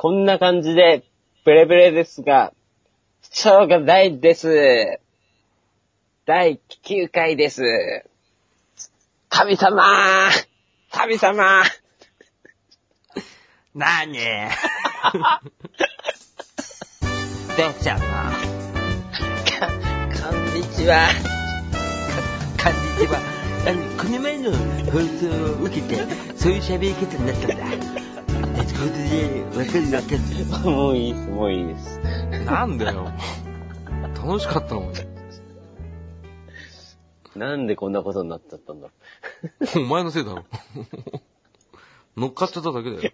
こんな感じで、ブレブレですが、しょうがないです。第9回です。神様神様なーにーでちゃんな。こんにちは。こんにちは。あの、この前の放送を受けて、そういう喋り方になったんだ。えっと、ことで、わかるわかる。もういいです、もういいです。なんだよ。楽しかったのに。なんでこんなことになっちゃったんだろお前のせいだろ。乗っかっちゃっただけだよ。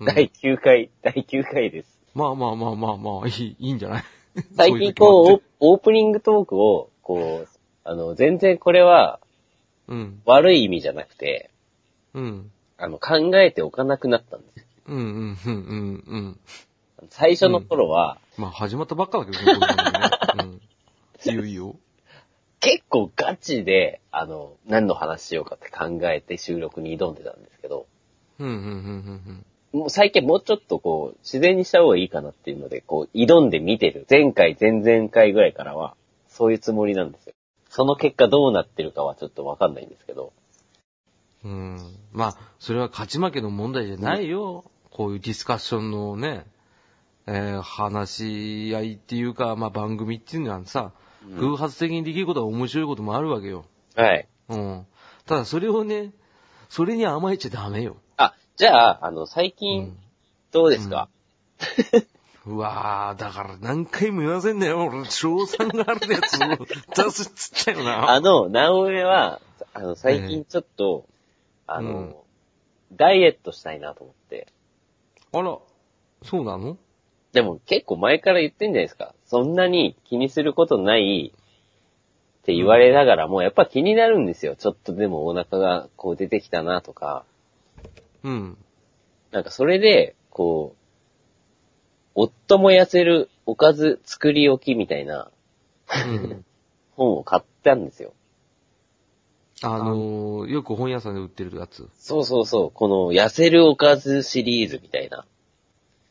う。第9回、第9回です。まあまあまあまあまあ、いい、いいんじゃない？最近こう、オオープニングトークを、こう、あの、全然これはう。うん。悪い意味じゃなくて、うん。あの、考えておかなくなったんですよ。うんうんうんうんうん。最初の頃は、まあ始まったばっかだけどね。うん。いいよいいよ。結構ガチで、あの、何の話しようかって考えて収録に挑んでたんですけど、うんうんうんうんもう最近もうちょっとこう、自然にした方がいいかなっていうので、こう、挑んで見てる。前回、前々回ぐらいからは、そういうつもりなんですよ。その結果どうなってるかはちょっとわかんないんですけど、うん。うん。まあ、それは勝ち負けの問題じゃないよ。こういうディスカッションのね、えー、話し合いっていうか、まあ番組っていうのはさ、うん偶発的にできることは面白いこともあるわけよ。はい。うん。ただそれをね、それに甘えちゃダメよ。あ、じゃあ、あの、最う近ん、どうですか、うわー、だから何回も言わせんなよ。俺、賞賛があるやつを出すっつったよな。あの、直江は、あの、最近ちょっと、あの、うんダイエットしたいなと思って。あら、そうなの？でも結構前から言ってんじゃないですか。そんなに気にすることないって言われながらも、やっぱ気になるんですよ。ちょっとでもお腹がこう出てきたなとか。うん。なんかそれで、こう、夫も痩せるおかず作り置きみたいなうん。本を買ったんですよ。あのー、よく本屋さんで売ってるやつ。そうそうそう。この痩せるおかずシリーズみたいな。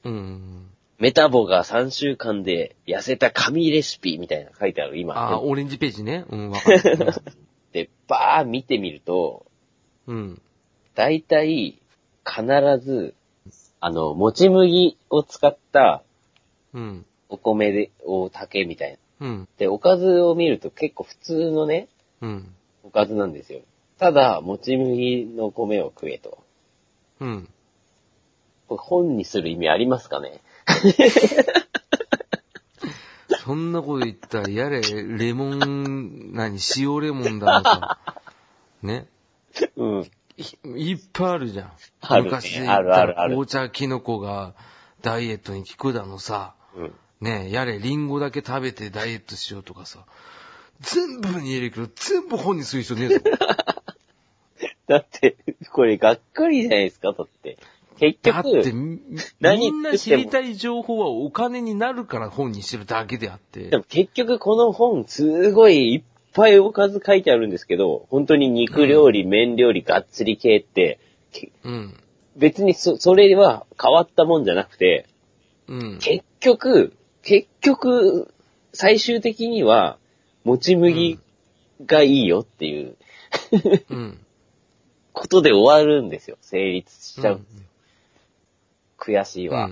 うん。メタボが3週間で痩せた神レシピみたいな書いてある今。あー、オレンジページね。うん、わかる。で、バー見てみると、うん。大体、必ず、あの、もち麦を使ったうん。お米で、を炊けみたいな。うん。で、おかずを見ると結構普通のね、うん。おかずなんですよ。ただ、もち麦の米を食えと。うん。これ本にする意味ありますかね？そんなこと言ったら、やれ、レモン、何、塩レモンだのさ。ね？うん。いいっぱいあるじゃん。あるね昔で言あったるあるあるら紅茶キノコがダイエットに効くだのさ。うん。ねやれ、リンゴだけ食べてダイエットしようとかさ。全部に入れるけど、全部本にする人ねえぞ。だって、これがっかりじゃないですか、だって。結だって、局、みんな知りたい情報はお金になるから本にしてるだけであってで。も結局この本、すごいいっぱいおかず書いてあるんですけど、本当に肉料理、麺料理、がっつり系って、けうん。別にそ、それは変わったもんじゃなくて、うん。結局、結局、最終的には、もち麦がいいよっていううん。ことで終わるんですよ。成立しちゃう。うん悔しいわ。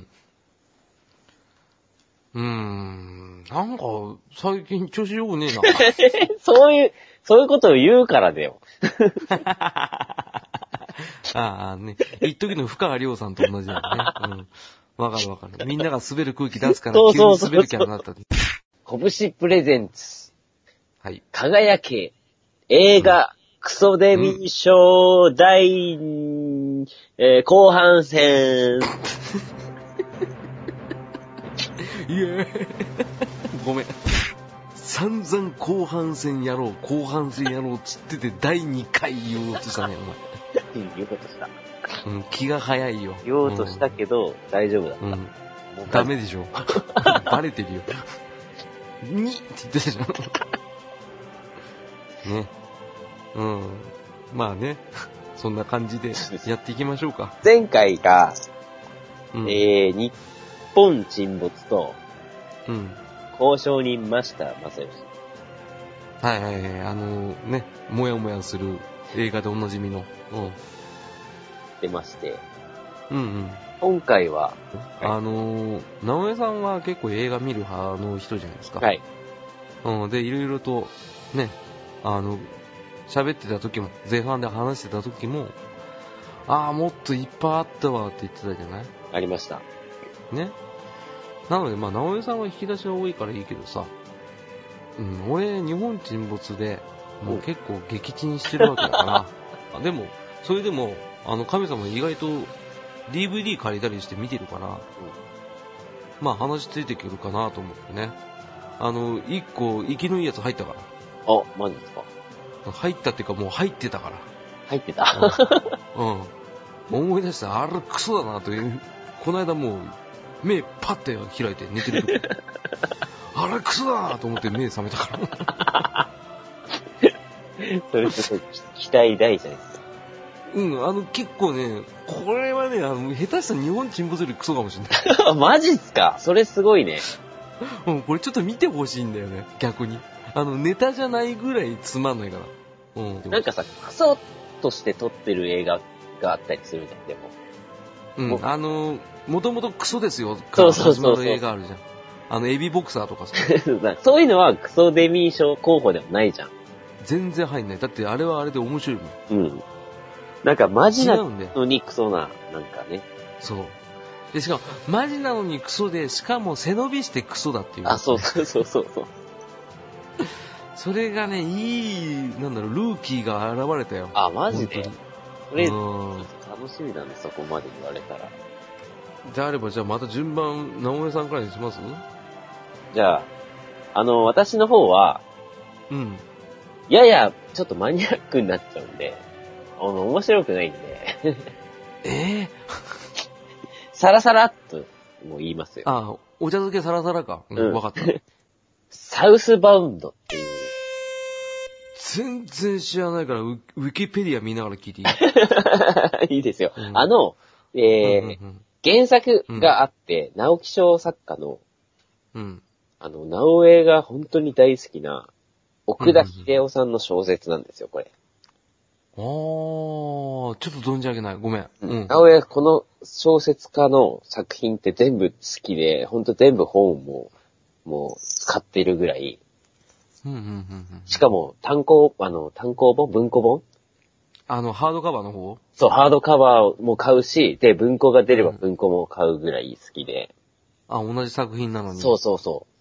うーん。なんか、最近調子良くねえな。そういう、そういうことを言うからだよ。ああね。一時の深川亮さんと同じだよね。うん。わかるわかる。みんなが滑る空気出すから急に滑るキャラになった。拳プレゼンツ、はい。輝け、映画、クソデミー賞第、えー後半戦。いえごめん。散々後半戦やろう、後半戦やろうっつってて第2回言おうとしたね、言おうとした。お前。うん、気が早いよ。言おうとしたけど、大丈夫だった。うん。うん。もうダメでしょ。バレてるよ。にって言ってたじゃん。ね。うん。まあね。そんな感じでやっていきましょうか。前回が、うん。えー、日本沈没と、うん。交渉人マスター正義。はいはいはい。あのね、もやもやする映画でおなじみの。出まして、うん。うんうん。今回は、あのー、直江さんは結構映画見る派の人じゃないですか。はい。うん。で、いろいろと、ね、あの、喋ってた時も、前半で話してた時も、ああ、もっといっぱいあったわって言ってたじゃない？ありました。ね？なので、まあ、直江さんは引き出しが多いからいいけどさ、うん、俺、日本沈没で、もう結構撃沈してるわけだから、あでも、それでも、あの、神様意外と DVD 借りたりして見てるから、まあ話ついてくるかなと思ってね。あの、一個、生きのいいやつ入ったかあ、マジですか？ら。入ったっていうかもう入ってたから。入ってた？うん。思い出した。あれクソだなという。この間もう、目パッて開いて寝てる時。あれクソだなと思って目覚めたから。それちょっと期待大じゃないですか。うん、あの結構ね、これはね、あの、下手したら日本沈没よりクソかもしれない。マジっすか？それすごいね。うん、これちょっと見てほしいんだよね、逆に。あの、ネタじゃないぐらいつまんないから。うん。なんかさ、クソとして撮ってる映画があったりするじゃん、でも。うん、あの、もともとクソですよ、そうそうそうそう始まる映画あるじゃん。あの、エビボクサーとかさ、そういうのはクソデミー賞候補でもないじゃん。全然入んない。だってあれはあれで面白いもん。うん。なんかマジな。のにクソな、なんかね。そう。で、しかも、マジなのにクソで、しかも背伸びしてクソだっていう。あ、そうそうそうそうそう。それがね、いい、なんだろう、ルーキーが現れたよ。あ、マジで？本それ。楽しみだね、そこまで言われたら。であれば、じゃあまた順番、直江さんからにします？じゃあ、あの、私の方は、うん。やや、ちょっとマニアックになっちゃうんで、あの、面白くないんで、ええサラサラっと、もう言いますよ。あ、お茶漬けサラサラか。ううんん、わかった。サウスバウンドっていう、全然知らないから、ウウィキペディア見ながら聞いていい いいですよ。うんあの、えーうんうん原作があって、直木賞作家の、うん。うん。あの、直江が本当に大好きな、奥田秀夫さんの小説なんですよ、これ。あー、ちょっと存じ上げない。ごめん。うん。直江、この小説家の作品って全部好きで、本当全部本も、もう使ってるぐらい、うんうんうんうん。しかも単行、あの、単行本？文庫本？あの、ハードカバーの方？そう、ハードカバーも買うし、で、文庫が出れば文庫も買うぐらい好きで。あ、同じ作品なのに？そうそうそう。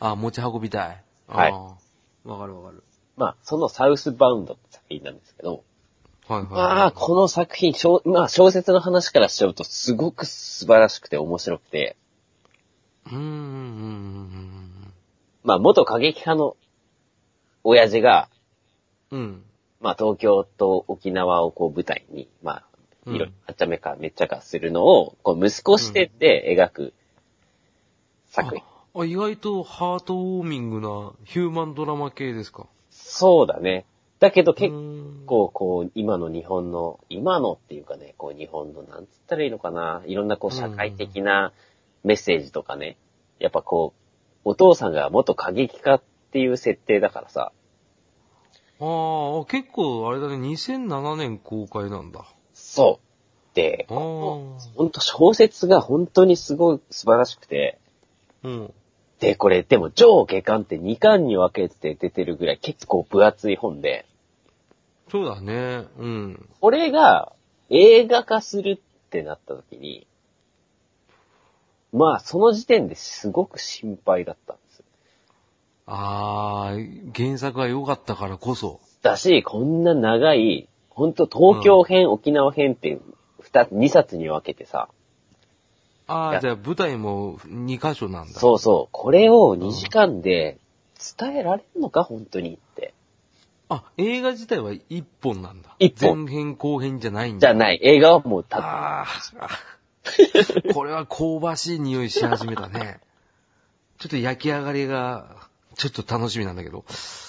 あ、持ち運びたい。はいわかるわかる。まあ、そのサウスバウンドって作品なんですけど、はいはい。まあ、この作品、小まあ、小説の話からしちゃうとすごく素晴らしくて面白くて、うーん、うん、うん、うんまあ、元過激派の親父が、うん。うん。まあ、東京と沖縄をこう舞台に、まあ、いろいろうんあっちゃめかめっちゃかするのを、こう息子してって描く作品。あ、あ意外とハートウォーミングなヒューマンドラマ系ですか？そうだね。だけど結構こう、今の日本の、今のっていうかね、こう日本の、なんつったらいいのかな、いろんなこう社会的なメッセージとかね、やっぱこう、お父さんが元過激化っていう設定だからさ、ああ、結構あれだね、2007年公開なんだ。そう。で。ほんと小説が本当にすごい素晴らしくて、うん。で、これ、でも上下巻って2巻に分けて出てるぐらい結構分厚い本で、そうだね。うん。これが映画化するってなった時に、まあ、その時点ですごく心配だったんです。ああ、原作が良かったからこそ。だし、こんな長い、ほんと東京編、沖縄編って2、2冊に分けてさ、ああ、じゃあ舞台も2箇所なんだ。そうそう、これを2時間で伝えられるのか、本当にって。あ、映画自体は1本なんだ。一本前編後編じゃないんだ。じゃない、映画はもうたああ、これは香ばしい匂いし始めたね。ちょっと焼き上がりが、ちょっと楽しみなんだけど。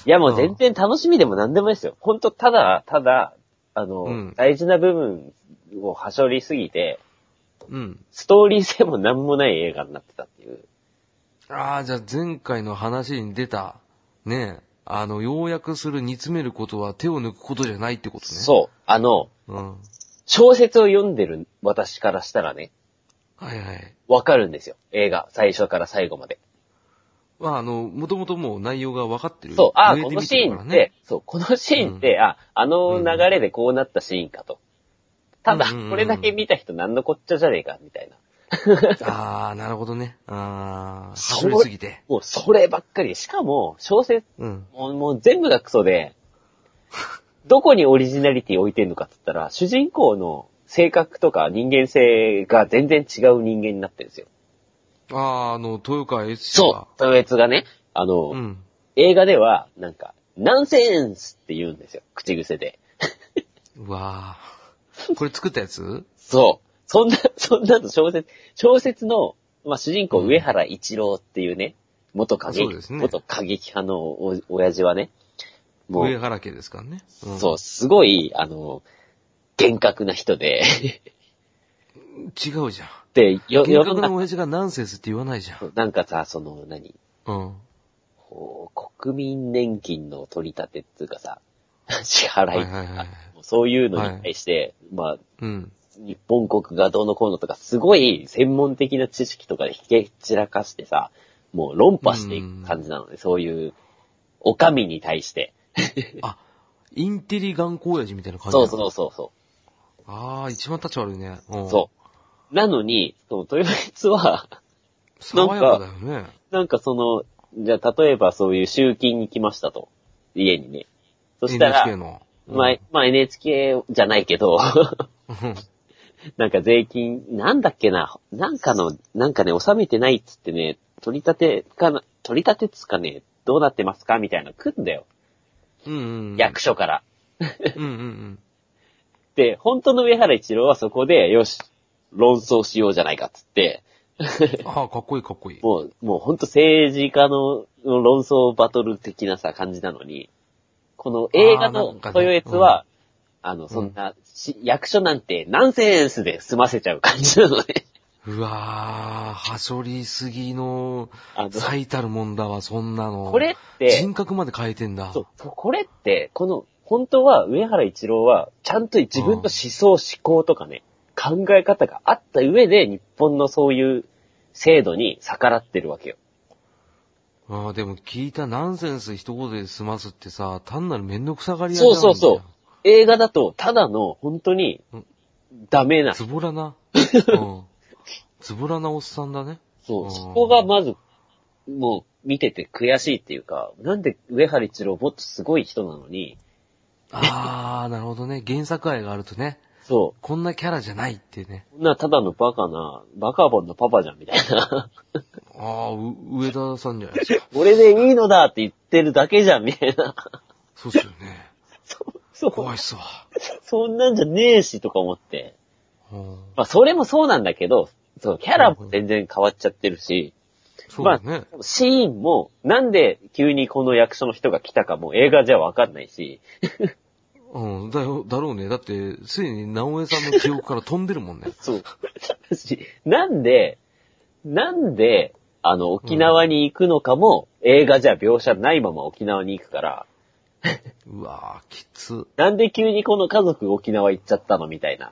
いやもう全然楽しみでも何でもないですよ。ほんと、ただ、ただ、あの、うん大事な部分をはしょりすぎて、うん。ストーリー性もなんもない映画になってたっていう。ああ、じゃあ前回の話に出た、ねえ、あの、要約する煮詰めることは手を抜くことじゃないってことね。そう。あの、う。うん。小説を読んでる私からしたらね、はいはい。わかるんですよ。映画。最初から最後まで。まあ、あの、もともともう内容が分かってる。そう。あ、上でこのシーンって、そう、このシーンって、あ、あの流れでこうなったシーンかと。ただうんうんうん、これだけ見た人なんのこっちゃじゃねえか、みたいな。ああ、なるほどね。ああ、そう走りすぎて。もうそればっかり。しかも、小説、うん。もうもう全部がクソで、どこにオリジナリティ置いてんのかって言ったら、主人公の性格とか人間性が全然違う人間になってるんですよ。ああ、あの、豊川悦司が。そう。特別がね、あの、うん。映画では、なんか、ナンセンスって言うんですよ。口癖で。うわあ。これ作ったやつ？そう。そんな、そんなの小説、小説の、まあ、主人公、うん上原一郎っていうね、元過激、ね元過激派のお、親父はね、もう、上原家ですからね。んそう、すごい、あの、厳格な人で、違うじゃん。で、よ、厳世の中、格な親父がナンセンスって言わないじゃん。なんかさ、その、何？うん。こう国民年金の取り立てっていうかさ、支払いはいはいはいはいそういうのに対して、まあ、うん。日本国がどうのこうのとか、すごい専門的な知識とかでひけ散らかしてさ、もう論破していく感じなので、そういう、お上に対して。あ、インテリ頑固親父みたいな感じそうう。そうそうそああ、一番立ち悪いね。うう。ん。そう。なのに、その豊悦は、爽やかだよね。なんかその、じゃあ例えばそういう集金に来ましたと。家にね。そしたら、NHK の。まあ、まあ NHK じゃないけど、うん なんか税金、なんだっけな、なんかの、なんかね、納めてないっつってね、取り立てかな、取り立てっつかね、どうなってますかみたいなの来んだよ。うんうん。役所から。うんうんうん。で、本当の上原一郎はそこで、よし、論争しようじゃないかっつって、ああ、かっこいいかっこいい。もう、もう本当政治家の論争バトル的なさ、感じなのに、この映画の豊悦は、あの、そんな、し役所なんてナンセンスで済ませちゃう感じなのね。うわー、はしょりすぎの最たるもんだわ、そんなの。これって、人格まで変えてんだ。そう、これって、この、本当は上原一郎は、ちゃんと自分の思想、思考とかね、考え方があった上で、日本のそういう制度に逆らってるわけよ。ああ、でも聞いたナンセンス一言で済ますってさ、単なるめんどくさがり屋じゃん。そうそうそう。映画だと、ただの、本当にうん、ダメな、ズボラな。うん。ズボラなおっさんだね。そうう、んそこがまず、もう、見てて悔しいっていうか、なんで上原一郎もっとすごい人なのに、ああ、なるほどね。原作愛があるとね、そう、こんなキャラじゃないってね。こんなただのバカな、バカボンのパパじゃん、みたいな。ああ、う上田さんじゃないですか。俺でいいのだって言ってるだけじゃん、みたいな。そうっすよね。そう、そう。怖いっすわ。そんなんじゃねえし、とか思って。うんまあ、それもそうなんだけど、そう、キャラも全然変わっちゃってるし、そうだね。シーンも、なんで急にこの役所の人が来たかも映画じゃわかんないし、うん、だよ、だろうね。だって、すでに直江さんの記憶から飛んでるもんね。そう。しなんで、なんで、あの、沖縄に行くのかも、映画じゃ描写ないまま沖縄に行くから、うわぁ、きつ。なんで急にこの家族沖縄行っちゃったのみたいな。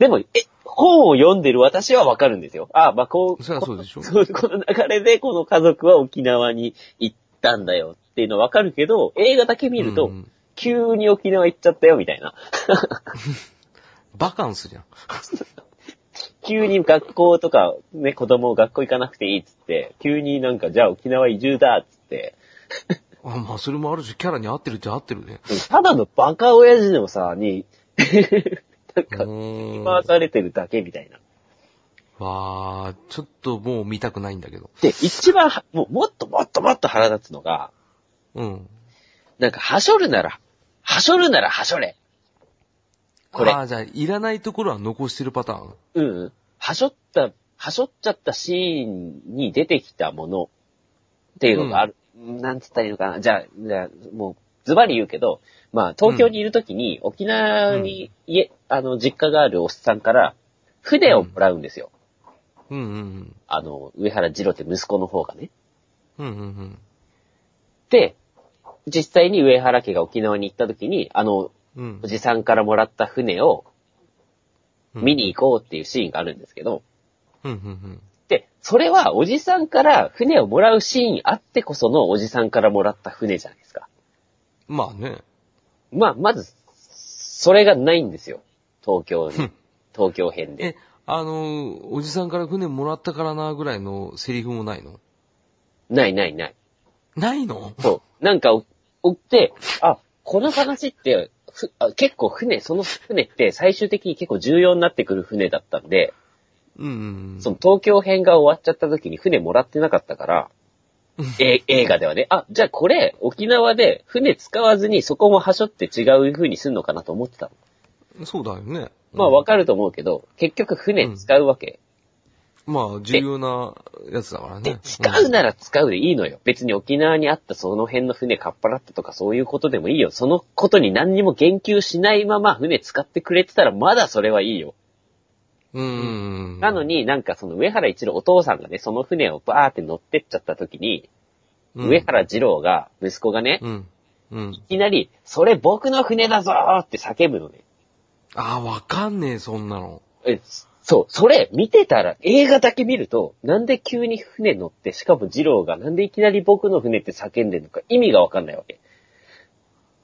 でも、え、本を読んでる私はわかるんですよ。あ、まあ、こう、そりゃそうでしょ。そうこの流れでこの家族は沖縄に行ったんだよっていうのはわかるけど、映画だけ見ると、うん急に沖縄行っちゃったよみたいな。バカンスじゃん。急に学校とか、ね、子供学校行かなくていいっつって、急になんかじゃあ沖縄移住だっつって、あ、まあ、それもある種キャラに合ってるっちゃ合ってるね。ただのバカ親父のさ、に、なんうか。回されてるだけみたいな。わー、ちょっともう見たくないんだけど。で、一番は、もうもっともっともっと腹立つのが、うん。なんか、はしょるなら、はしょるならはしょれ。これああ、じゃあ、いらないところは残してるパターン？うんうん。はしょった、はしょっちゃったシーンに出てきたものっていうのがある。なんつったらいいのかな。じゃあ、じゃあ、もう、ズバリ言うけど、まあ、東京にいるときに、沖縄に家、あの、実家があるおっさんから、船をもらうんですよ。うんうんあの、上原二郎って息子の方がね。うん。うんうんで、実際に上原家が沖縄に行ったときに、あの、うん。うんおじさんからもらった船をうん見に行こうっていうシーンがあるんですけど、うんうんうん。で、それはおじさんから船をもらうシーンあってこそのおじさんからもらった船じゃないですか。まあね。まあ、まず、それがないんですよ。東京に。東京編で。え、あの、おじさんから船もらったからなぐらいのセリフもないの？ないないない。ないの？そう。なんか、お追って、あ、この話って、結構船、その船って最終的に結構重要になってくる船だったんで、うんうんうん。その東京編が終わっちゃった時に船もらってなかったから、え映画ではね、あ、じゃあこれ、沖縄で船使わずにそこもはしょって違う風にすんのかなと思ってたの。そうだよね。まあわかると思うけど、結局船使うわけ。まあ、重要なやつだからでね。、使うなら使うでいいのよ。別に沖縄にあったその辺の船かっぱらったとかそういうことでもいいよ。そのことに何にも言及しないまま船使ってくれてたらまだそれはいいよ。うん。なのになんかその上原一郎お父さんがね、その船をバーって乗ってっちゃった時に、うん、上原二郎が、息子がね、うん。うん。いきなり、それ僕の船だぞーって叫ぶのね。ああ、わかんねえ、そんなの。え、そう、それ見てたら、映画だけ見ると、なんで急に船乗って、しかも二郎がなんでいきなり僕の船って叫んでるのか意味がわかんないわけ。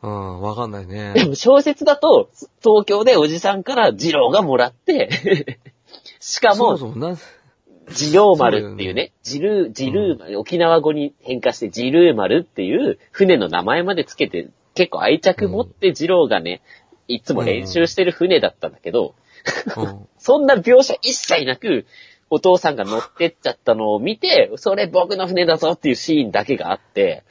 うん、わかんないでね。も小説だと、東京でおじさんから二郎がもらって、しかも、そもそもな、二郎丸っていうね、ジルー、ジルー丸、沖縄語に変化してジルー丸っていう船の名前までつけて、結構愛着持って二郎がね、いつも練習してる船だったんだけど、うん。そんな描写一切なく、お父さんが乗ってっちゃったのを見て、それ僕の船だぞっていうシーンだけがあって、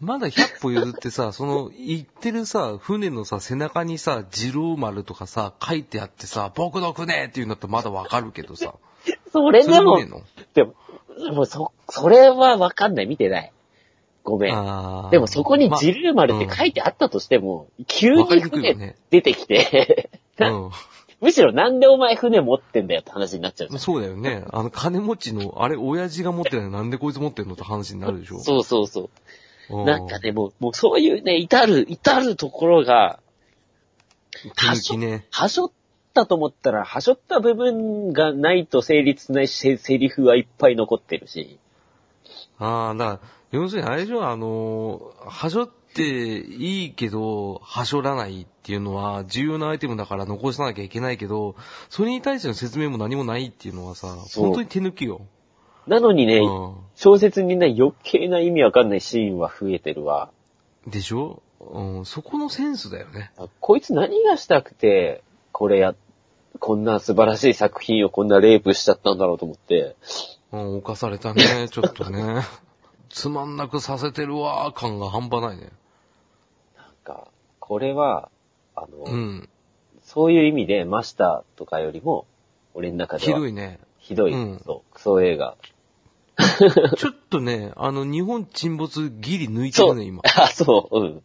まだ100歩譲ってさ、その、行ってるさ、船のさ、背中にさ、二郎丸とかさ、書いてあってさ、僕の船っていうんだったらまだわかるけどさ。それでもでも、でもそ、それはわかんない、見てない。ごめん。でもそこにまジルー丸って書いてあったとしても、急わかに船ね出てきて、うん。むしろなんでお前船持ってんだよって話になっちゃうじゃん。そうだよね。あの、金持ちの、あれ、親父が持ってないのなんでこいつ持ってんのって話になるでしょ。そうそうそう。うんなんかね、もう、もうそういうね、至る、至るところが、手抜きね。はしょったと思ったら、はしょった部分がないと成立しないし、セセリフはいっぱい残ってるし。ああ、だから、要するにあれでしょ、あのー、はしょっていいけど、はしょらないっていうのは重要なアイテムだから残さなきゃいけないけど、それに対しての説明も何もないっていうのはさ、本当に手抜きよ。なのにね、う小説にね、余計な意味わかんないシーンは増えてるわ。ん。でしょ？うん、そこのセンスだよね。あこいつ何がしたくて、これや、こんな素晴らしい作品をこんなレイプしちゃったんだろうと思って。うん、犯されたね、ちょっとね。つまんなくさせてるわー感が半端ないね。なんか、これは、あの、うん。そういう意味で、マスターとかよりも、俺の中ではひどいね。ひどい、うんそう、クソ映画。ちょっとね、あの、日本沈没ギリ抜いてるね、今。あ、そう、うん。うん。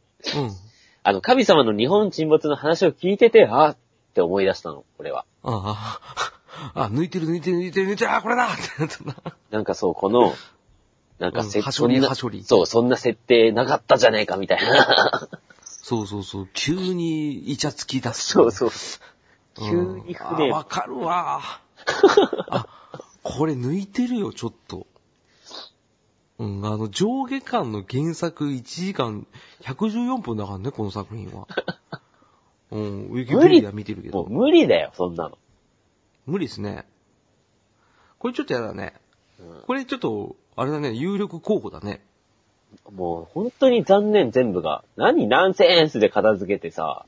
あの、神様の日本沈没の話を聞いてて、あって思い出したの、俺は。ああ、あ、抜いてる抜いてる抜いてる抜いてる、あ、これだってなったな。なんかそう、この、なんかせ、うんはしょりそんなはしょりそう、そんな設定なかったじゃねえか、みたいな。そうそうそう、急にイチャつき出す。そうそう。急うんに船あ、わかるわ。あ、これ抜いてるよ、ちょっと。うん、あの、上下巻の原作1時間114分だからね、この作品は。うん、ウィキペディア見てるけどもう。無理だよ、そんなの。無理ですね。これちょっとやだね。うんこれちょっと、あれだね、有力候補だね。もう本当に残念全部が。何ナンセンスで片付けてさ、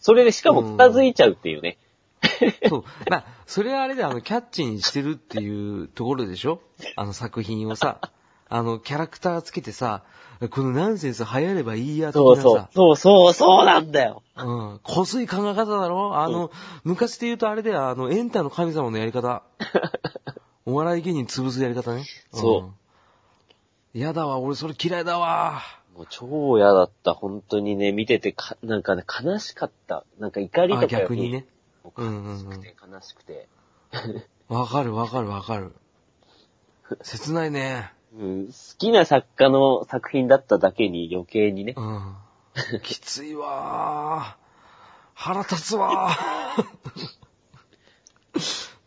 それでしかも片付いちゃうっていうね。そう。まあ、それはあれであの、キャッチにしてるっていうところでしょ？あの作品をさ、あの、キャラクターつけてさ、このナンセンス流行ればいいや、的そうそう。そうそう、そうなんだよ。うん。こすい考え方だろあの、昔で言うとあれだよ、あの、エンタの神様のやり方。お笑い芸人潰すやり方ね。そうん。やだわ、俺それ嫌いだわ。もう超嫌だった。本当にね、見ててか、なんかね、悲しかった。なんか怒りあ、とかより逆にね。悲しくて、悲しくて。わかるわかるわかる。切ないね。うん、好きな作家の作品だっただけに余計にねう。ん。きついわー。腹立つわー。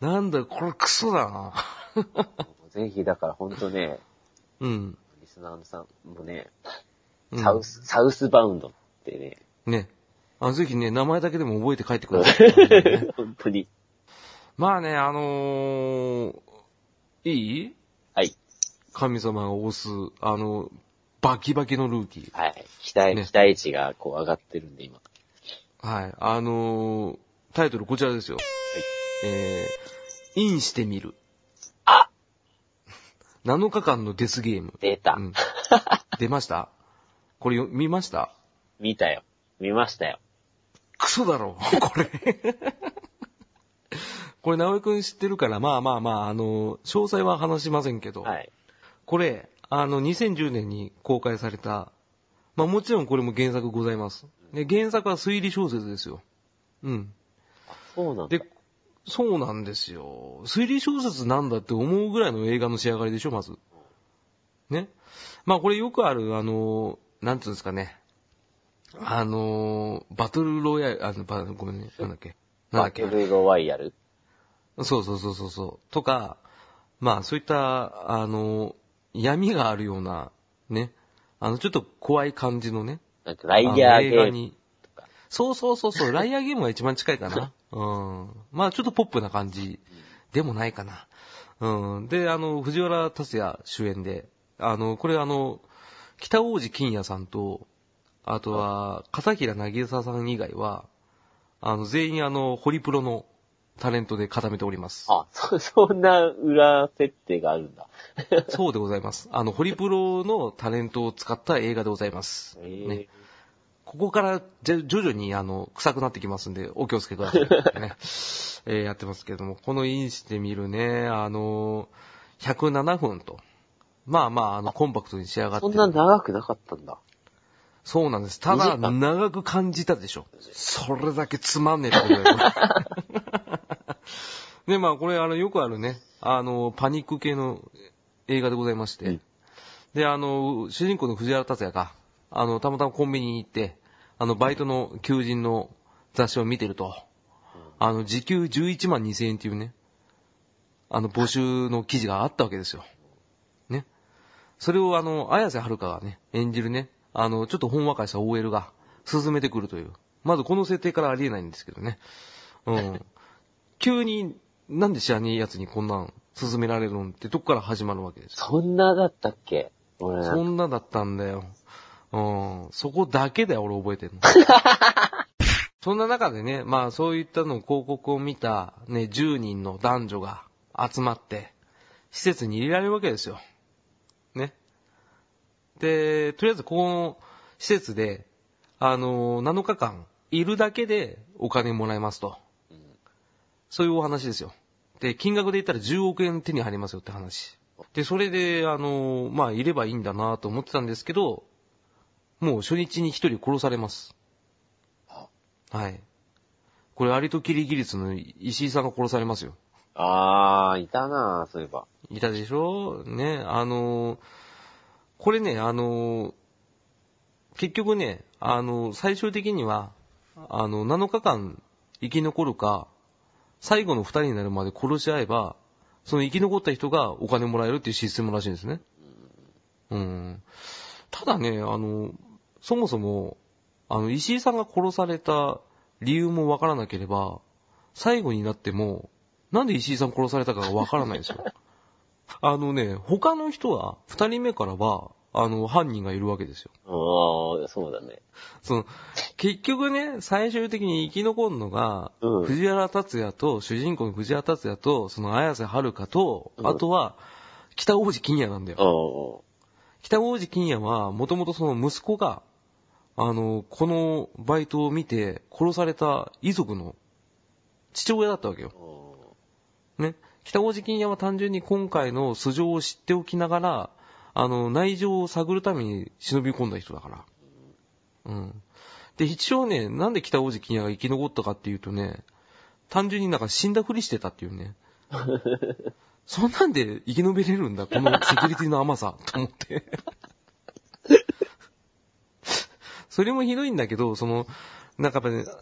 なんだよ、これクソだな。ぜひ、だから本当ね、うん。リスナーさんもね、うんサウス、サウスバウンドってね、ね。あぜひね、名前だけでも覚えて帰ってください。本当に。まあね、あのー、いい？神様が推す、あの、バキバキのルーキー。はい。期待、ね期待値がこう上がってるんで、今。はい。あのー、タイトルこちらですよ。えー、インしてみる。あ7日間のデスゲーム。出た。うん。出ました？これよ見ました？見たよ。見ましたよ。クソだろ、これ。これ、直江くん知ってるから、まあまあまあ、あの、詳細は話しませんけど、はい。これ、あの、2010年に公開された、まあもちろんこれも原作ございます。で、原作は推理小説ですよ。うん。そうなんだ。で、そうなんですよ。推理小説なんだって思うぐらいの映画の仕上がりでしょ、まず。ね。まあこれよくある、あの、なんていうんですかね。あの、バトルロイヤル、あの、バごめんね、なんだっけ。なんだっけバト。ルロワイヤルそうそうそうそうそう。とか、まあそういった、あの、闇があるような、ね。あの、ちょっと怖い感じのね。なんかライヤーゲーム。そうそうそうそう、ライアーゲームが一番近いかな。うん。まあちょっとポップな感じでもないかな。うん。で、あの、藤原達也主演で、あの、これあの、北王子金也さんと、あとは、片平渚さん以外は、あの、全員あの、ホリプロのタレントで固めております。あ、そ、そんな裏設定があるんだ。そうでございます。あの、ホリプロのタレントを使った映画でございます。えーね。ここから徐々にあの臭くなってきますんで、お気をつけください、ね。えーやってますけれども、このインしてみるね、あの107分と。まあまあ、あの、コンパクトに仕上がってるそんな長くなかったんだ。そうなんです。ただ、2時間長く感じたでしょ。それだけつまんねえってことだよ。で、まあ、これ、あの、よくあるね、あの、パニック系の映画でございまして。うんで、あの、主人公の藤原達也が、あの、たまたまコンビニに行って、あの、バイトの求人の雑誌を見てると、あの、時給11万2000円っていうね、あの、募集の記事があったわけですよ。ね。それをあの、綾瀬はるかがね、演じるね、あの、ちょっとほんわかした OL が進めてくるという。まずこの設定からありえないんですけどね。うん。急に、なんで知らねえ奴にこんなん進められるのってとこから始まるわけですよ。そんなだったっけ？俺そんなだったんだよ。うん。そこだけだよ、俺覚えてるの。そんな中でね、まあそういったの広告を見たね、10人の男女が集まって、施設に入れられるわけですよ。ね。で、とりあえずここの施設で、あの、7日間いるだけでお金もらえますと。そういうお話ですよ。で、金額で言ったら10億円手に入りますよって話。で、それで、あの、まあ、いればいいんだなと思ってたんですけど、もう初日に一人殺されます。はい。これ、アリとキリギリスの石井さんが殺されますよ。あー、いたなそういえば。いたでしょ？ね、あの、これね、あの、結局ね、あの、最終的には、あの、7日間生き残るか、最後の二人になるまで殺し合えば、その生き残った人がお金もらえるっていうシステムらしいんですね。うん。ただね、あの、そもそも、あの、石井さんが殺された理由もわからなければ、最後になっても、なんで石井さん殺されたかがわからないんですよ。あのね、他の人は、二人目からは、あの、犯人がいるわけですよ。あー、そうだね。その、結局ね、最終的に生き残るのが、うん藤原達也と、主人公の藤原達也と、その綾瀬はるかと、うんあとは、北王子金也なんだよ。お北王子金也は、もともとその息子が、あの、このバイトを見て殺された遺族の父親だったわけよね。北王子金也は単純に今回の素性を知っておきながら、あの、内情を探るために忍び込んだ人だから。うん。で、一応ね、なんで北大関が生き残ったかっていうとね、単純になんか死んだふりしてたっていうね。そんなんで生き延びれるんだ、このセキュリティの甘さ、と思って。それもひどいんだけど、その、なんかやっぱね、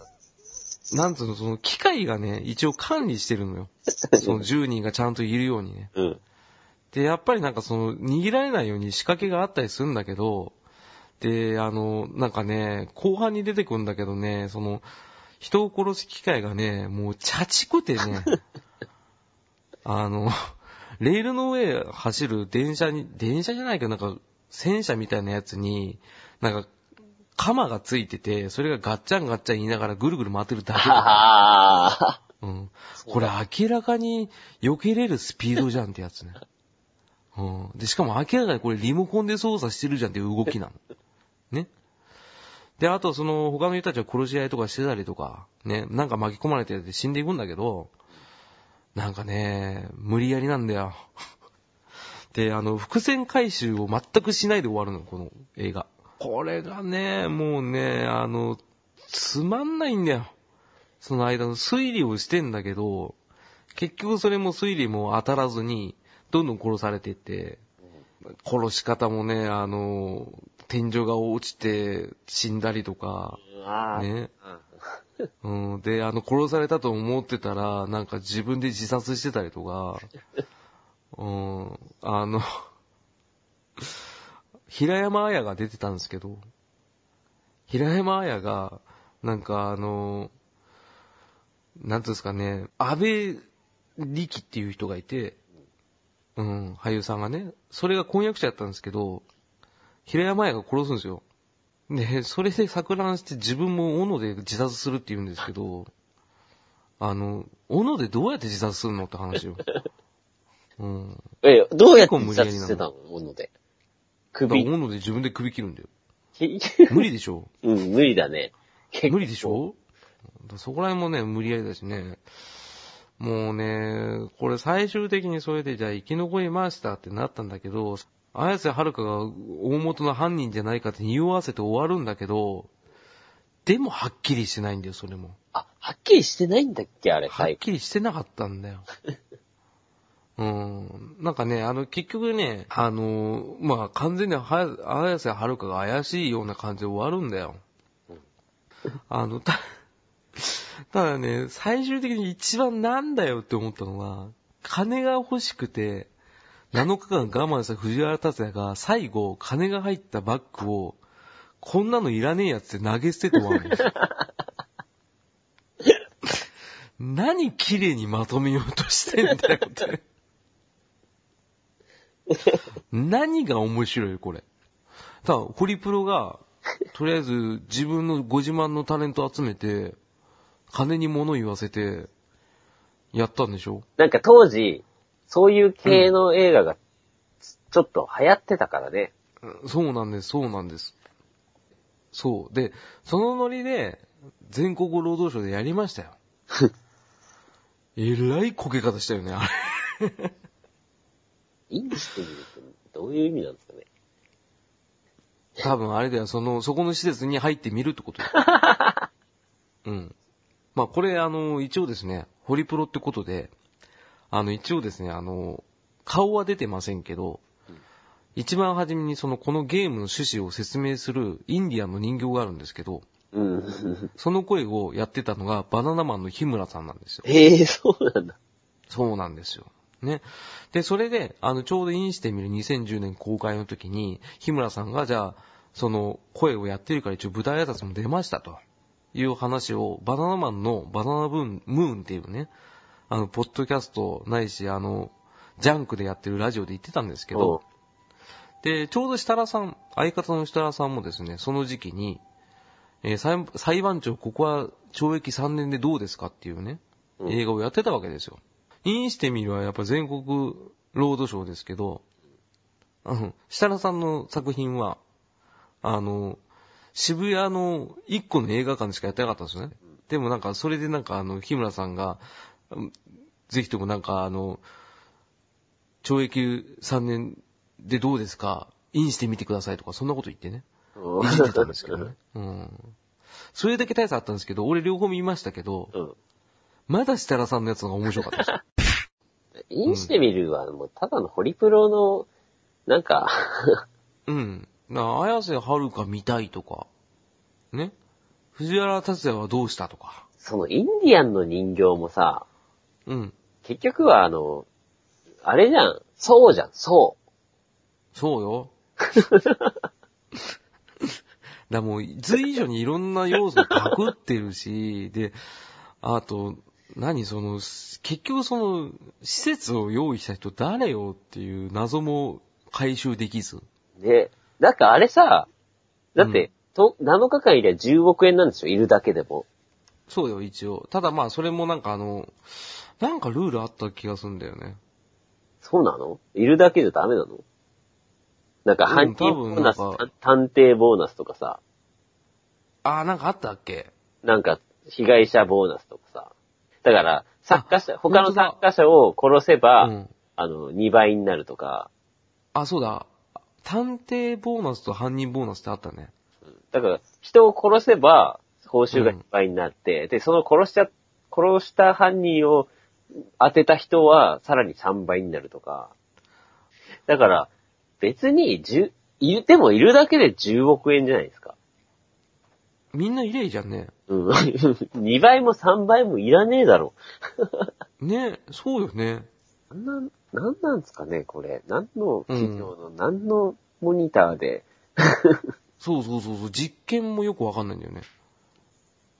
なんつうの、その機械がね、一応管理してるのよ。その10人がちゃんといるようにね。うん。で、やっぱりなんかその、逃げられないように仕掛けがあったりするんだけど、で、あの、なんかね、後半に出てくるんだけどね、その、人を殺す機械がね、もう、チャチくてね、あの、レールの上走る電車に、電車じゃないけど、なんか、戦車みたいなやつに、なんか、鎌がついてて、それがガッチャンガッチャン言いながらぐるぐる回ってるだけだ。は あ。うん。これ明らかに避けれるスピードじゃんってやつね。うん。で、しかも明らかにこれリモコンで操作してるじゃんっていう動きなの。ね。で、あとその他の人たちは殺し合いとかしてたりとか、ね、なんか巻き込まれてて死んでいくんだけど、なんかね、無理やりなんだよ。で、あの、伏線回収を全くしないで終わるの、この映画。これがね、もうね、あの、つまんないんだよ。その間の推理をしてんだけど、結局それも推理も当たらずに、どんどん殺されてって、殺し方もね、あの、天井が落ちて死んだりとか。ね。うん、で、あの、殺されたと思ってたら、なんか自分で自殺してたりとか、うん、あの、平山綾が出てたんですけど、平山綾が、なんかあの、なんていうんですかね、安倍力っていう人がいて、うん、俳優さんがね、それが婚約者やったんですけど、平山綾が殺すんですよ。で、それで錯乱して自分も斧で自殺するって言うんですけど、あの、斧でどうやって自殺するのって話よ。うん。え、どうやって自殺してたの？もので。首。斧で自分で首切るんだよ。き 無理でしょうん、無理だね。無理でしょそこら辺もね、無理やりだしね。もうね、これ最終的にそれでじゃあ生き残りましたってなったんだけど、綾瀬はるかが大元の犯人じゃないかって匂わせて終わるんだけど、でもはっきりしてないんだよ、それも。あ、はっきりしてないんだっけあれ、はっきりしてなかったんだよ。うん。なんかね、あの、結局ね、あの、まあ、完全には綾瀬はるかが怪しいような感じで終わるんだよ。あの、た、ただね、最終的に一番なんだよって思ったのは、金が欲しくて、7日間我慢した藤原達也が最後、金が入ったバッグを、こんなのいらねえやつって投げ捨てて終わるんですよ。何綺麗にまとめようとしてんだよって。何が面白いこれ。ただ、ホリプロが、とりあえず自分のご自慢のタレント集めて、金に物言わせて、やったんでしょ？なんか当時、そういう系の映画が、ちょっと流行ってたからね。うんそうなんです、そうなんです。そう。で、そのノリで、全国労働省でやりましたよ。えらいこけ方したよね、あれ。インしてみると、どういう意味なんですかね？多分あれだよ、その、そこの施設に入ってみるってことだよ。うん。まあこれあの、一応ですね、ホリプロってことで、あの一応ですね、あの、顔は出てませんけど、一番初めにその、このゲームの趣旨を説明するインディアンの人形があるんですけど、うん。その声をやってたのがバナナマンの日村さんなんですよ。へえ、そうなんだ。そうなんですよ。ね。で、それで、あの、ちょうどインしてみる2010年公開の時に、日村さんが、じゃあ、その、声をやってるから一応舞台挨拶も出ましたと。いう話を、バナナマンのバナナブーン、ムーンっていうね、あの、ポッドキャストないし、あの、ジャンクでやってるラジオで言ってたんですけど、で、ちょうど設楽さん、相方の設楽さんもですね、その時期に、えー裁裁判長、ここは懲役3年でどうですかっていうね、うん映画をやってたわけですよ。インしてみるはやっぱ全国ロードショーですけど、あの、設楽さんの作品は、あの、渋谷の一個の映画館でしかやってなかったんですよね。でもなんか、それでなんかあの、日村さんが、うんぜひともなんかあの、懲役3年でどうですかインしてみてくださいとか、そんなこと言ってね。うんいじってたんですけどね。うん。それだけ大差あったんですけど、俺両方見ましたけど、うん。まだ設楽さんのやつの方が面白かったです。インしてみるは、もう、ただのホリプロの、なんか、うん。な、綾瀬はるか見たいとか、ね。藤原達也はどうしたとか。そのインディアンの人形もさ、うん。結局はあの、あれじゃん。そうじゃん、そそうよ。だもう、随以上にいろんな要素パクってるし、で、あと、何その、結局その、施設を用意した人誰よっていう謎も回収できず。う。で、なんかあれさ、だって、と7日間いりゃ10億円なんでしょいるだけでも。そうよ、一応。ただまあ、それもなんかあの、なんかルールあった気がするんだよね。そうなの？いるだけじゃダメなの？なんかうん犯人ボーナス、探偵ボーナスとかさ、あー、なんかあったっけ？なんか被害者ボーナスとかさ。だから、参加者、他の本当だ参加者を殺せば、うん。あの、2倍になるとか、あ、そうだ。探偵ボーナスと犯人ボーナスってあったね。だから、人を殺せば、報酬がいっぱいになって、で、その殺した、殺した犯人を当てた人は、さらに3倍になるとか。だから、別に、10、いる、でもいるだけで10億円じゃないですか。みんな入れいいじゃんね。うん。2倍も3倍もいらねえだろ。ね、そうよね。なん、なんなんですかね、これ。何の企業の、何のモニターで。そうそうそうそう、実験もよくわかんないんだよね。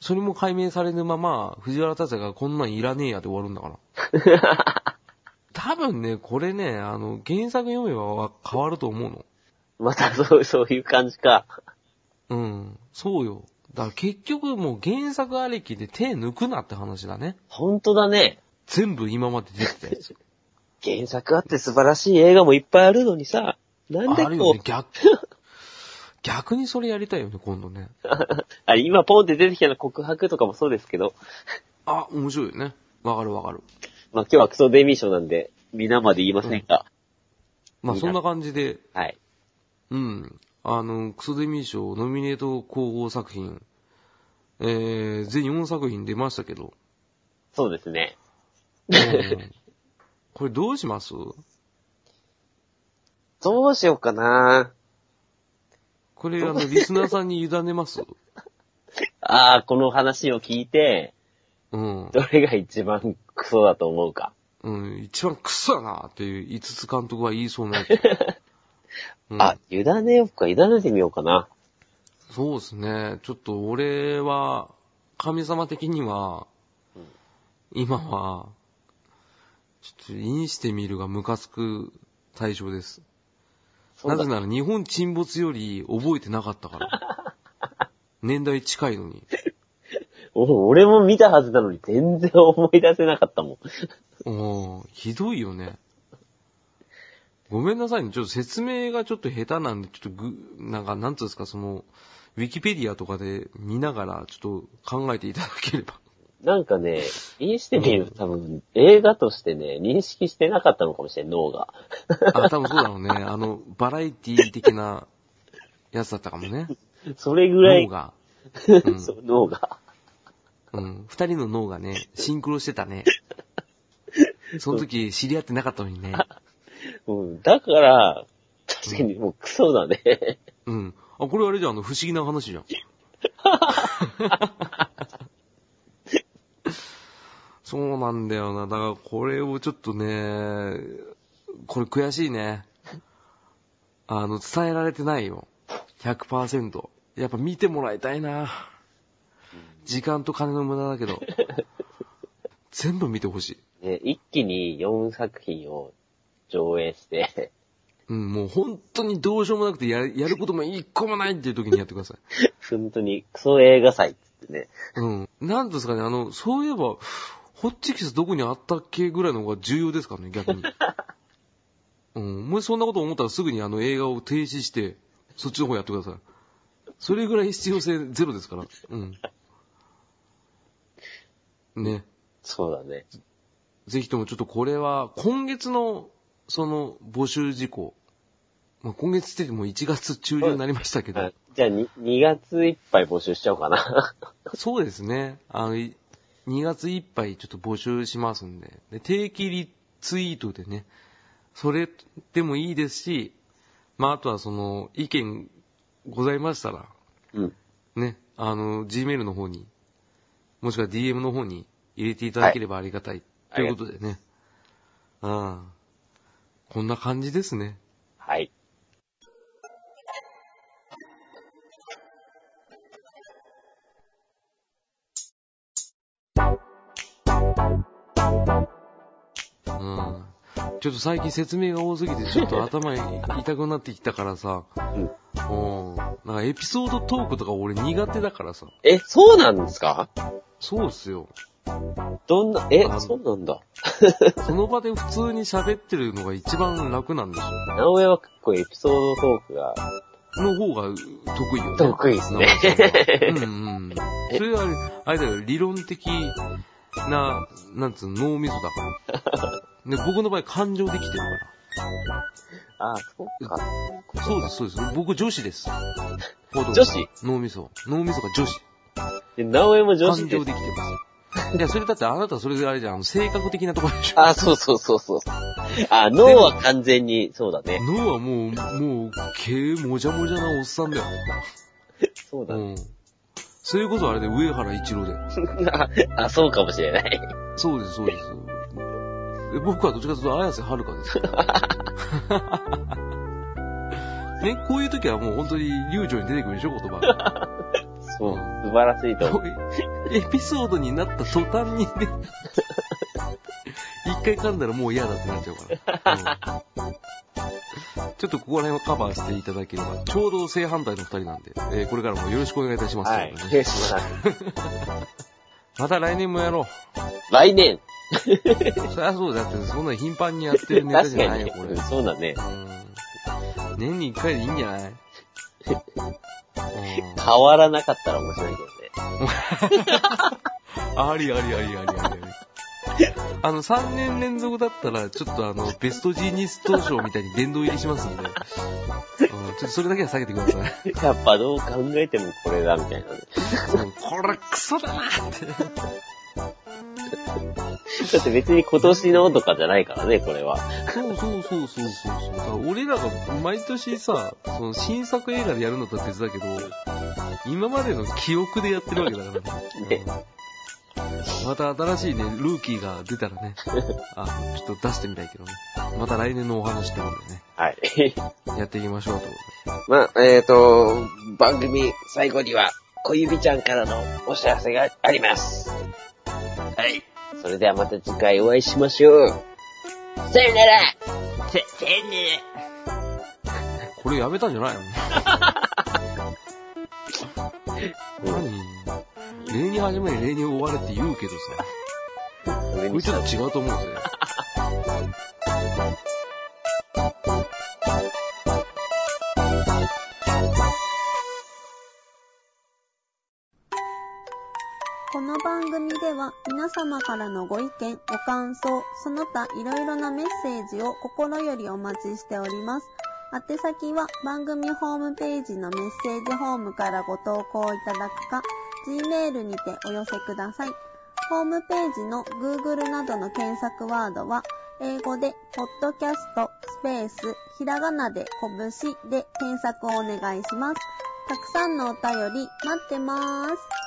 それも解明されぬまま、藤原達也がこんなんいらねえやで終わるんだから。多分ね、これね、あの、原作読めば変わると思うの。またそう、そういう感じか。うん。そうよ。だから結局もう原作ありきで手抜くなって話だね。本当だね。全部今まで出てたやつ。原作あって素晴らしい映画もいっぱいあるのにさ、なんでこうあるよね、、逆。逆にそれやりたいよね、今度ね。あれ、今ポンって出てきたの告白とかもそうですけど、あ、面白いよね。わかるわかる。まあ今日はクソデミー賞なんで、皆まで言いませんが、まあそんな感じで、はい。うん。あの、クソデミー賞ノミネート候補作品、えー、全4作品出ましたけど、そうですね。うんこれどうします？どうしようかなこれあの、リスナーさんに委ねます？ああ、この話を聞いて、うん。どれが一番クソだと思うか。うん、一番クソやなっていう、五つ監督は言いそうなやつ。うんあ、委ねようか、委ねてみようかな。そうですね。ちょっと俺は、神様的には、今は、ちょっとインしてみるがムカつく対象です。なぜなら日本沈没より覚えてなかったから。年代近いのに。お俺も見たはずなのに全然思い出せなかったもん。おーひどいよね。ごめんなさいね。ちょっと説明がちょっと下手なんで、ちょっとぐ、なんか、なんつうんですか、その、ウィキペディアとかで見ながら、ちょっと考えていただければ。なんかね、インしてみる多分映画としてね、認識してなかったのかもしれん、脳が。あ、多分そうだろうね。あの、バラエティ的なやつだったかもね。それぐらい脳、が。うんそう脳が。うん。二人の脳がね、シンクロしてたね。その時知り合ってなかったのにね。うん、だから、確かにもうクソだね。うん。あ、これあれじゃん、あの、不思議な話じゃん。そうなんだよな。だからこれをちょっとね、これ悔しいね。あの、伝えられてないよ。100%。やっぱ見てもらいたいな。時間と金の無駄だけど。全部見てほしい。ね一気に4作品を上映して、うん、もう本当にどうしようもなくてややることも一個もないっていう時にやってください。本当にクソ映画祭ってね。うん。なんですかね、あの、そういえば、ホッチキスどこにあったっけぐらいの方が重要ですからね、逆に。うん。もしそんなこと思ったらすぐにあの映画を停止して、そっちの方やってください。それぐらい必要性ゼロですから。うん。ね。そうだね。ぜひともちょっとこれは、今月の、その、募集事項まあ、今月ってもう1月中旬になりましたけど、はいじゃあ 2, 2月いっぱい募集しちゃおうかな。そうですね。あの、い2月いっぱいちょっと募集しますんで。で定期リツイートでね、それでもいいですし、まあ、あとはその、意見ございましたら、うん。ね、あの、Gmail の方に、もしくは DM の方に入れていただければありがたい。ということでね。ああ。こんな感じですね。はい。ちょっと最近説明が多すぎて、ちょっと頭痛くなってきたからさ。うん。うん。なんかエピソードトークとか俺苦手だからさ。え、そうなんですか？そうっすよ。どんな、えそうなんだ。その場で普通に喋ってるのが一番楽なんでしょ。直江は結構エピソードトークがの方が得意よね。得意ですね うんうん。それはあれ、あれだよ、理論的な、なんつうの、脳みそだから。で、僕の場合感情できてるから。あ、そうか。そうです、そうです。僕女子です。女子？脳みそ。脳みそが女子。で直江も女子で感情できてます。いや、それだってあなたそれであれじゃん、性格的なところでしょ。あ、そうそうそうそう。あ、脳は完全に、そうだね。脳はもう、もう、毛もじゃもじゃなおっさんだよ。そうだね。うん。それこそあれで上原一郎だよ。あ、そうかもしれない。そうです、そうです。で僕はどっちかというと綾瀬はるかです。ね、こういう時はもう本当に流暢に出てくるでしょ、言葉が。そう、素晴らしいと思う。エピソードになった途端にね、一回噛んだらもう嫌だってなっちゃうから。うんちょっとここら辺をカバーしていただければ、ちょうど正反対の二人なんで、えーこれからもよろしくお願いいたします。はい。また来年もやろ来年。う。そりゃそうだって、そんな頻繁にやってるネタじゃないよ、これ。ね。そうだね。うん年に一回でいいんじゃない？うん変わらなかったら面白いけどね。ありありありありありあの、3年連続だったら、ちょっとあの、ベストジーニスト賞みたいに殿堂入りしますんで、うん、ちょっとそれだけは下げてください。やっぱどう考えてもこれだ、みたいなね。うんこれクソだなって。だって別に今年のとかじゃないからね、これは。そうそうそうそうそうそう。だから俺らが毎年さ、その新作映画でやるのとは別だけど、今までの記憶でやってるわけだからね。ねうんまた新しいね、ルーキーが出たらね、あちょっと出してみたいけどね。また来年のお話ってことでね、はい。やっていきましょうとまあ、えっ、と、番組最後には、小指ちゃんからのお知らせがあります。はい。それではまた次回お会いしましょう。さよならさ、さよならとで。これやめたんじゃないの？何？例に始まり例に終われって言うけど さ、これちょっと違うと思うぜ。ここの番組では皆様からのご意見、ご感想、その他いろいろなメッセージを心よりお待ちしております。宛先は番組ホームページのメッセージホームからご投稿いただくか、Gmail にてお寄せください。ホームページの Google などの検索ワードは、英語で、ポッドキャスト、スペース、ひらがなで、こぶしで検索をお願いします。たくさんのお便り待ってまーす。